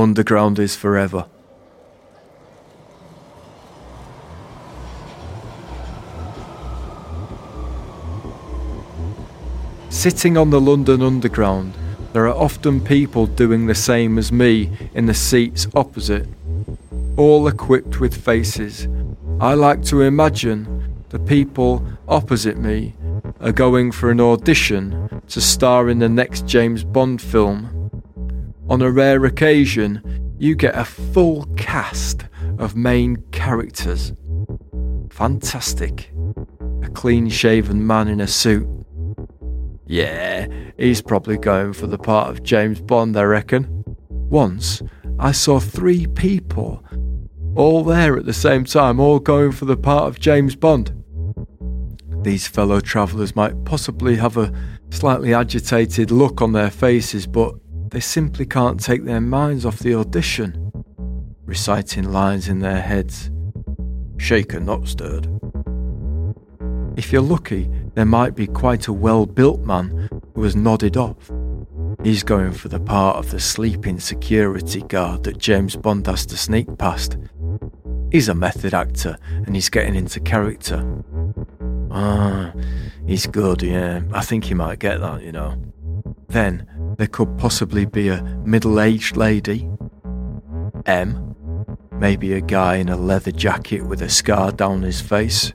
Underground is forever. Sitting on the London Underground, there are often people doing the same as me in the seats opposite, all equipped with faces. I like to imagine the people opposite me are going for an audition to star in the next James Bond film. On a rare occasion, you get a full cast of main characters. Fantastic. A clean shaven man in a suit. Yeah, he's probably going for the part of James Bond, I reckon. Once, I saw three people all there at the same time, all going for the part of James Bond. These fellow travellers might possibly have a slightly agitated look on their faces, but they simply can't take their minds off the audition, reciting lines in their heads. Shaken, not stirred. If you're lucky, there might be quite a well built man who has nodded off. He's going for the part of the sleeping security guard that James Bond has to sneak past. He's a method actor and he's getting into character. Ah, he's good, yeah. I think he might get that, you know. Then there could possibly be a middle aged lady. M. Maybe a guy in a leather jacket with a scar down his face.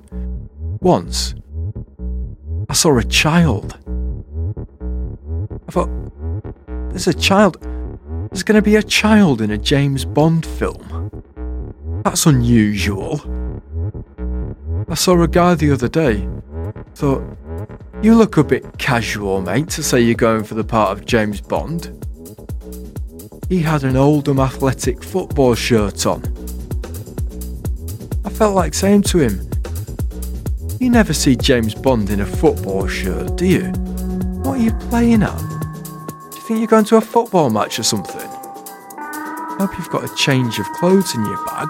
Once, I saw a child. I thought, there's a child. There's going to be a child in a James Bond film. That's unusual. I saw a guy the other day. Thought, you look a bit casual, mate, to say you're going for the part of James Bond. He had an Oldham athletic football shirt on. I felt like saying to him, You never see James Bond in a football shirt, do you? What are you playing at? Do you think you're going to a football match or something? I Hope you've got a change of clothes in your bag.